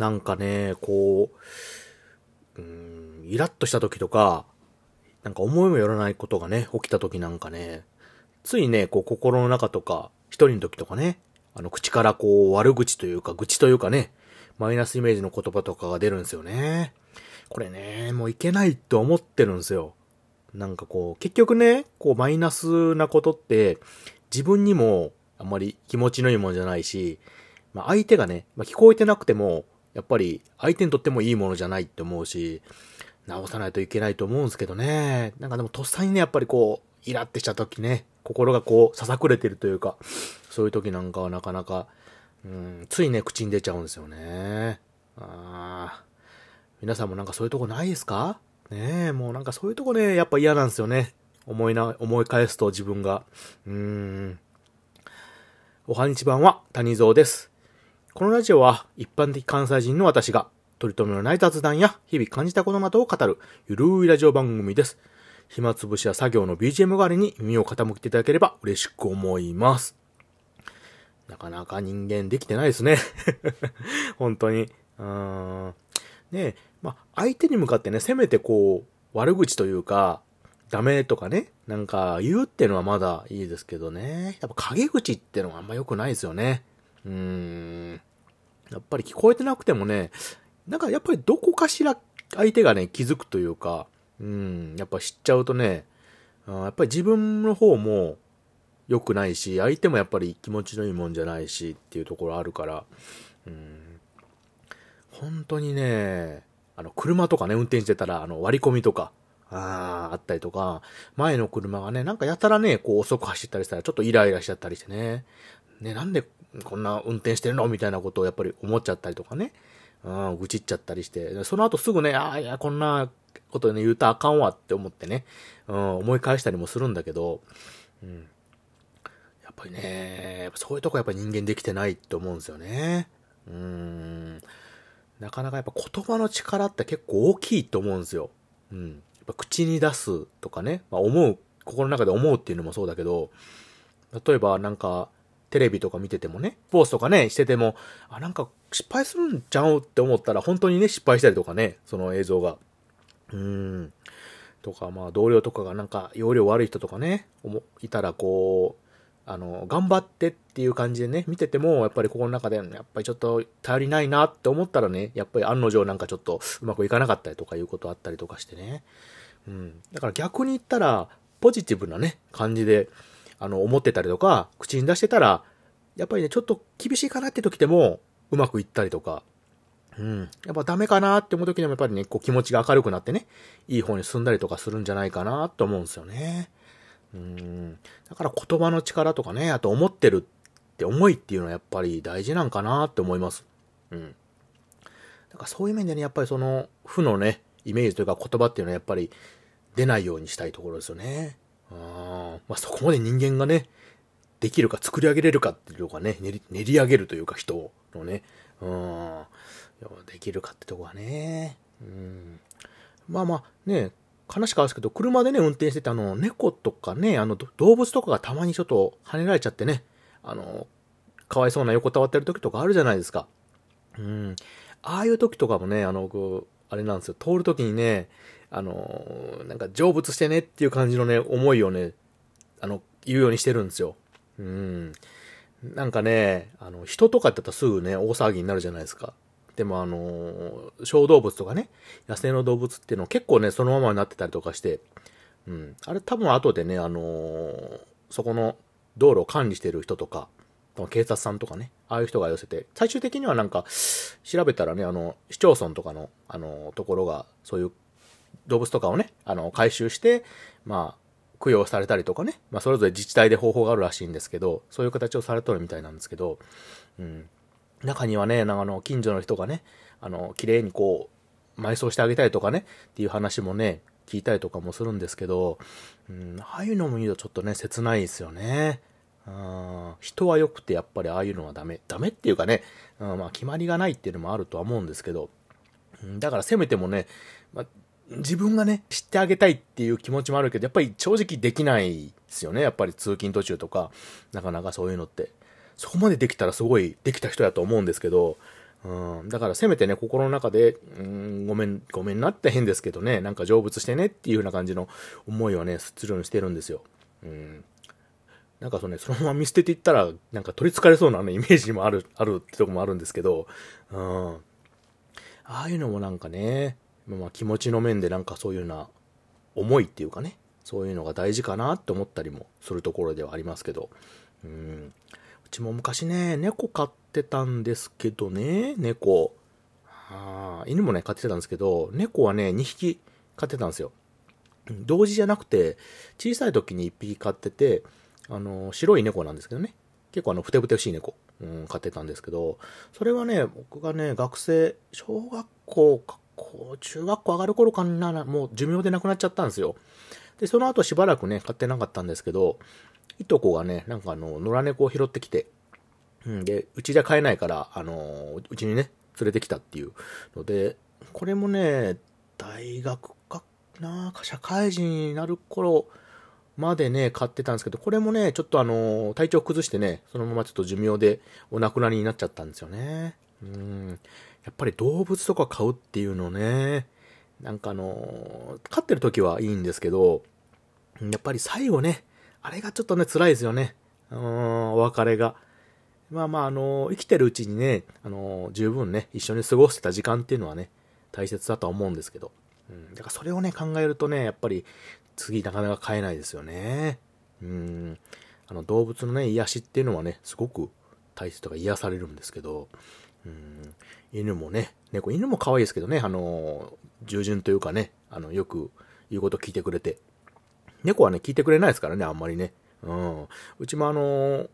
なんかね、こう、うーん、イラッとした時とか、なんか思いもよらないことがね、起きた時なんかね、ついね、こう心の中とか、一人の時とかね、あの口からこう悪口というか愚痴というかね、マイナスイメージの言葉とかが出るんですよね。これね、もういけないと思ってるんですよ。なんかこう、結局ね、こうマイナスなことって自分にもあんまり気持ちのいいもんじゃないし、まあ相手がね、まあ聞こえてなくても、やっぱり相手にとってもいいものじゃないって思うし、直さないといけないと思うんですけどね。なんかでもとっさにね、やっぱりこう、イラってした時ね、心がこう、ささくれてるというか、そういう時なんかはなかなか、うん、ついね、口に出ちゃうんですよね。あ皆さんもなんかそういうとこないですか？ねえ、もうなんかそういうとこね、やっぱ嫌なんですよね。思いな、思い返すと自分が。うーん。おはにちばんは、谷蔵です。このラジオは、一般的関西人の私が、取り留めのない雑談や、日々感じたことなどを語る、ゆるいラジオ番組です。暇つぶしや作業の BGM 代わりに耳を傾けていただければ嬉しく思います。なかなか人間できてないですね。本当に。うーん。ねまあ、相手に向かってね、せめてこう、悪口というか、ダメとかね、なんか言うっていうのはまだいいですけどね。やっぱ陰口っていうのはあんま良くないですよね。うーん。やっぱり聞こえてなくてもね、なんかやっぱりどこかしら相手がね、気づくというか、うん、やっぱ知っちゃうとね、やっぱり自分の方も良くないし、相手もやっぱり気持ちのいいもんじゃないしっていうところあるから、うん、本当にね、あの、車とかね、運転してたら、あの、割り込みとか、ああ、あったりとか、前の車がね、なんかやたらね、こう遅く走ったりしたらちょっとイライラしちゃったりしてね。ね、なんでこんな運転してるの？みたいなことをやっぱり思っちゃったりとかね。うん、愚痴っちゃったりして、その後すぐね、ああ、いや、こんなことね、言うたらあかんわって思ってね、うん、思い返したりもするんだけど、うん。やっぱりね、そういうとこやっぱり人間できてないって思うんですよね。うん。なかなかやっぱ言葉の力って結構大きいと思うんですよ。うん。やっぱ口に出すとかね、まあ思う、心の中で思うっていうのもそうだけど、例えばなんか、テレビとか見ててもね、ポーツとかね、してても、あ、なんか失敗するんちゃうって思ったら、本当にね、失敗したりとかね、その映像が。うーん。とか、まあ、同僚とかがなんか、容量悪い人とかね、いたらこう、あの、頑張ってっていう感じでね、見てても、やっぱりここの中で、やっぱりちょっと頼りないなって思ったらね、やっぱり案の定なんかちょっとうまくいかなかったりとかいうことあったりとかしてね。うん。だから逆に言ったら、ポジティブなね、感じで、あの、思ってたりとか、口に出してたら、やっぱりね、ちょっと厳しいかなって時でも、うまくいったりとか、うん。やっぱダメかなって思う時にもやっぱりね、こう気持ちが明るくなってね、いい方に進んだりとかするんじゃないかなと思うんですよね。うん。だから言葉の力とかね、あと思ってるって思いっていうのはやっぱり大事なんかなって思います。うん。だからそういう面でね、やっぱりその負のね、イメージというか言葉っていうのはやっぱり出ないようにしたいところですよね。あまあ、そこまで人間がね、できるか作り上げれるかっていうのがね、練り練り上げるというか人のね、うん、できるかってとこはね、うん。まあまあね、話変わるんですけど、車でね、運転してて、あの、猫とかね、あの、動物とかがたまにちょっと跳ねられちゃってね、あの、かわいそうな横たわってる時とかあるじゃないですか。うん。ああいう時とかもね、あの、あれなんですよ、通る時にね、あの、なんか成仏してねっていう感じのね、思いをね、あの、言うようにしてるんですよ。うん。なんかね、あの、人とかって言ったらすぐね、大騒ぎになるじゃないですか。でもあの、小動物とかね、野生の動物っていうの結構ね、そのままになってたりとかして、うん。あれ多分後でね、あのそこの道路を管理してる人とか、警察さんとかね、ああいう人が寄せて、最終的にはなんか、調べたらね、あの、市町村とかの、あの、ところが、そういう動物とかをね、あの、回収して、まあ、供養されたりとかね、まあ、それぞれ自治体で方法があるらしいんですけど、そういう形をされとるみたいなんですけど、うん。中にはね、なんかあの、近所の人がね、あの、綺麗にこう、埋葬してあげたいとかね、っていう話もね、聞いたりとかもするんですけど、うん、ああいうのも見るとちょっとね、切ないですよね。うん、人は良くてやっぱりああいうのはダメ。ダメっていうかね、うん、まあ決まりがないっていうのもあるとは思うんですけど、うん、だからせめてもね、まあ、自分がね、知ってあげたいっていう気持ちもあるけど、やっぱり正直できないですよね。やっぱり通勤途中とか、なかなかそういうのって。そこまでできたらすごいできた人やと思うんですけど、うん。だからせめてね、心の中で、うん、ごめん、ごめんなって変ですけどね、なんか成仏してねっていうような感じの思いをね、するようにしてるんですよ。うん。なんかそのね、そのまま見捨てていったら、なんか取り憑かれそうなね、イメージもある、あるってとこもあるんですけど、うん。ああいうのもなんかね、まあ気持ちの面でなんかそういうような思いっていうかね、そういうのが大事かなって思ったりもするところではありますけど、うん。うちも昔ね、猫飼ってたんですけどね、猫。あ犬もね、飼ってたんですけど、猫はね、2匹飼ってたんですよ。同時じゃなくて、小さい時に1匹飼ってて、あの、白い猫なんですけどね。結構あの、ふてぶてしい猫、うん、飼ってたんですけど、それはね、僕がね、学生、小学校こう中学校上がる頃かな、もう寿命で亡くなっちゃったんですよ。で、その後しばらくね、飼ってなかったんですけど、いとこがね、なんかあの、野良猫を拾ってきて、うん、で、うちじゃ飼えないから、あの、うちにね、連れてきたっていうので、これもね、大学かなか、社会人になる頃までね、飼ってたんですけど、これもね、ちょっとあの、体調崩してね、そのままちょっと寿命でお亡くなりになっちゃったんですよね。うん。やっぱり動物とか飼うっていうのね、なんかあの、飼ってる時はいいんですけど、やっぱり最後ね、あれがちょっとね、辛いですよね。うん、お別れが。まあまあ、あの、生きてるうちにね、あの、十分ね、一緒に過ごしてた時間っていうのはね、大切だとは思うんですけど。うん、だからそれをね、考えるとね、やっぱり、次なかなか飼えないですよね。うん。あの、動物のね、癒しっていうのはね、すごく大切とか癒されるんですけど、うん、犬もね、猫、犬も可愛いですけどね、あの、従順というかね、あの、よく言うこと聞いてくれて。猫はね、聞いてくれないですからね、あんまりね。うん。うちもあの、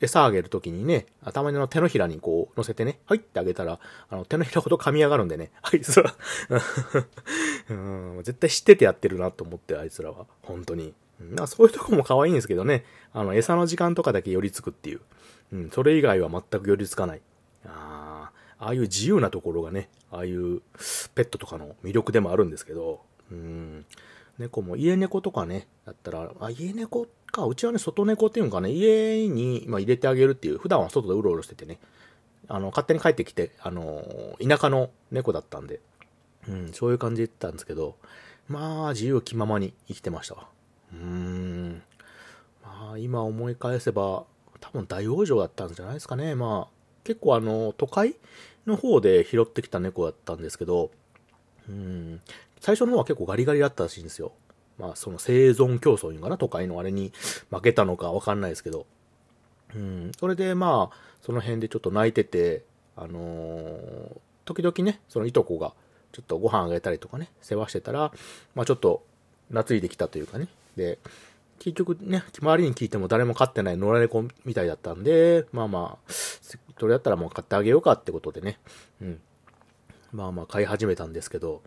餌あげるときにね、頭の手のひらにこう乗せてね、はいってあげたら、あの手のひらほど噛み上がるんでね、あいつら うん、絶対知っててやってるなと思って、あいつらは。本当に。うん、そういうとこも可愛いんですけどね、あの、餌の時間とかだけ寄りつくっていう。うん、それ以外は全く寄りつかない。ああ、いう自由なところがね、ああいうペットとかの魅力でもあるんですけど、うん、猫も家猫とかね、だったら、あ、家猫か、うちはね、外猫っていうのかね、家に、ま、入れてあげるっていう、普段は外でうろうろしててね、あの、勝手に帰ってきて、あの、田舎の猫だったんで、うん、そういう感じで言ったんですけど、まあ、自由気ままに生きてましたわ。うーん。まあ、今思い返せば、多分大往生だったんじゃないですかね。まあ、結構あの、都会の方で拾ってきた猫だったんですけど、うん、最初の方は結構ガリガリだったらしいんですよ。まあ、その生存競争いうかな、都会のあれに負けたのかわかんないですけど。うん、それでまあ、その辺でちょっと泣いてて、あのー時々ね、そのいとこが、ちょっとご飯あげたりとかね、世話してたら、まあちょっと、懐いてきたというかね。で、結局ね、周りに聞いても誰も飼ってない野良猫みたいだったんで、まあまあ、それだったらもう買ってあげようかってことでね、うん。まあまあ飼い始めたんですけど、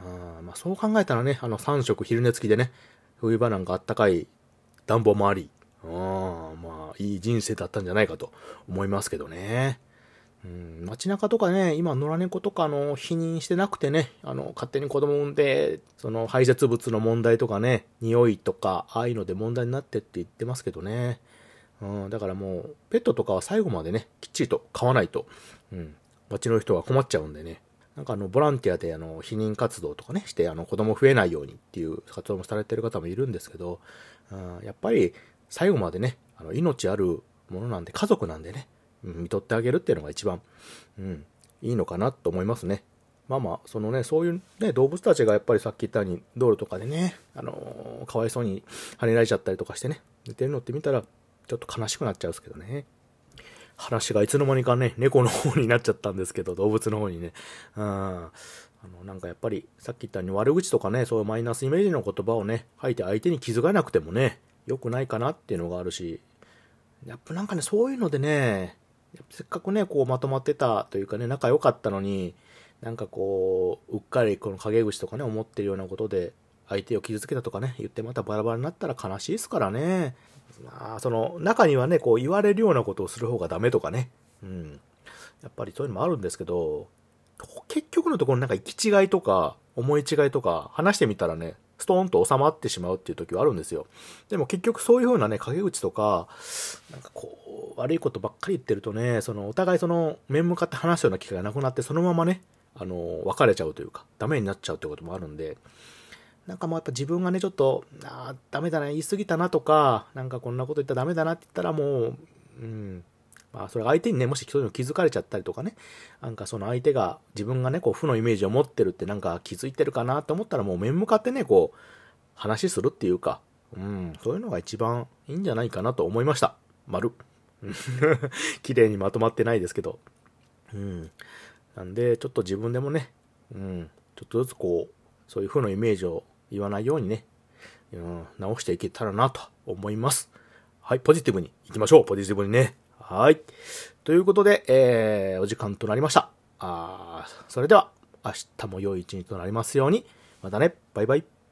あまあそう考えたらね、あの3食昼寝付きでね、冬場なんかあったかい暖房もあり、あまあいい人生だったんじゃないかと思いますけどね。うん、街中とかね、今、野良猫とかの否認してなくてね、あの、勝手に子供産んで、その排泄物の問題とかね、匂いとか、ああいうので問題になってって言ってますけどね。うん、だからもう、ペットとかは最後までね、きっちりと飼わないと、うん、街の人は困っちゃうんでね。なんかあの、ボランティアであの、避妊活動とかね、して、あの、子供増えないようにっていう活動もされてる方もいるんですけど、うん、やっぱり、最後までね、あの、命あるものなんで、家族なんでね、うん見とってあげるっていうのが一番、うん、いいのかなと思いますね。まあまあ、そのね、そういうね、動物たちがやっぱりさっき言ったように、道路とかでね、あのーかわいそうに跳ねられちゃったりとかしてね、寝てるのって見たら、ちょっと悲しくなっちゃうんですけどね。話がいつの間にかね、猫の方になっちゃったんですけど、動物の方にね。うん。あの、なんかやっぱり、さっき言ったように悪口とかね、そういうマイナスイメージの言葉をね、吐いて相手に気づかなくてもね、良くないかなっていうのがあるし、やっぱなんかね、そういうのでね、せっかくね、こうまとまってたというかね、仲良かったのに、なんかこう、うっかりこの陰口とかね、思ってるようなことで、相手を傷つけたとかね、言ってまたバラバラになったら悲しいですからね。まあ、その、中にはね、こう言われるようなことをする方がダメとかね。うん。やっぱりそういうのもあるんですけど、結局のところなんか行き違いとか、思い違いとか、話してみたらね、ストーンと収まってしまうっていう時はあるんですよ。でも結局そういう風なね、陰口とか、なんかこう、悪いことばっかり言ってるとね、その、お互いその、面向かって話すような機会がなくなって、そのままね、あの、別れちゃうというか、ダメになっちゃうってこともあるんで、なんかもうやっぱ自分がね、ちょっと、ああ、ダメだな、言い過ぎたなとか、なんかこんなこと言ったらダメだなって言ったらもう、うん、まあ、それ相手にね、もしそういうの気づかれちゃったりとかね、なんかその相手が自分がね、こう負のイメージを持ってるってなんか気づいてるかなと思ったらもう面向かってね、こう、話するっていうか、うん、そういうのが一番いいんじゃないかなと思いました。丸。綺麗にまとまってないですけど。うん。なんで、ちょっと自分でもね、うん、ちょっとずつこう、そういう負のイメージを言わないようにね、うん、直していけたらなと思います。はい、ポジティブに行きましょう。ポジティブにね。はい。ということで、えー、お時間となりました。あそれでは、明日も良い一日となりますように。またね。バイバイ。